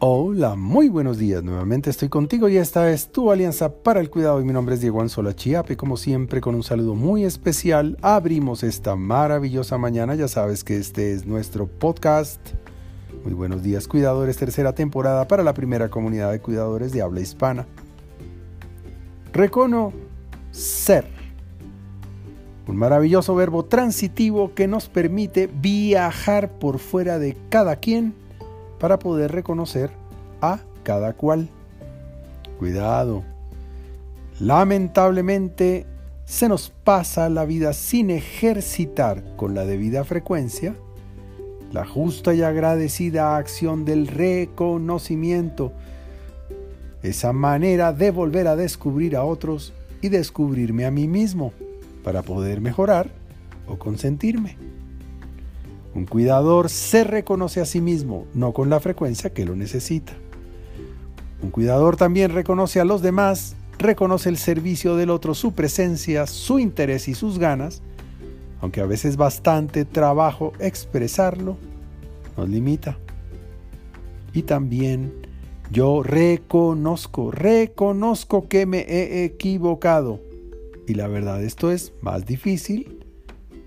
Hola, muy buenos días. Nuevamente estoy contigo y esta es tu alianza para el cuidado. Y mi nombre es Diego Anzola Chiape. Como siempre, con un saludo muy especial, abrimos esta maravillosa mañana. Ya sabes que este es nuestro podcast. Muy buenos días, cuidadores. Tercera temporada para la primera comunidad de cuidadores de habla hispana. Reconocer. Un maravilloso verbo transitivo que nos permite viajar por fuera de cada quien para poder reconocer a cada cual. Cuidado. Lamentablemente se nos pasa la vida sin ejercitar con la debida frecuencia la justa y agradecida acción del reconocimiento, esa manera de volver a descubrir a otros y descubrirme a mí mismo para poder mejorar o consentirme. Un cuidador se reconoce a sí mismo, no con la frecuencia que lo necesita. Un cuidador también reconoce a los demás, reconoce el servicio del otro, su presencia, su interés y sus ganas, aunque a veces bastante trabajo expresarlo nos limita. Y también yo reconozco, reconozco que me he equivocado. Y la verdad esto es más difícil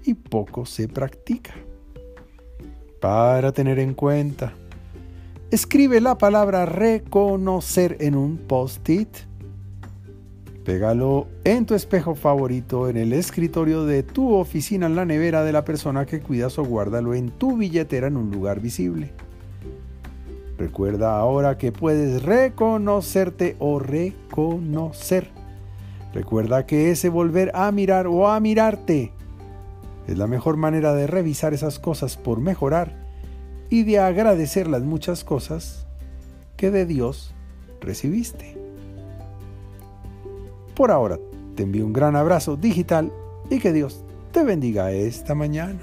y poco se practica para tener en cuenta. Escribe la palabra reconocer en un post-it. Pégalo en tu espejo favorito, en el escritorio de tu oficina, en la nevera de la persona que cuidas o guárdalo en tu billetera en un lugar visible. Recuerda ahora que puedes reconocerte o reconocer. Recuerda que ese volver a mirar o a mirarte es la mejor manera de revisar esas cosas por mejorar y de agradecer las muchas cosas que de Dios recibiste. Por ahora, te envío un gran abrazo digital y que Dios te bendiga esta mañana.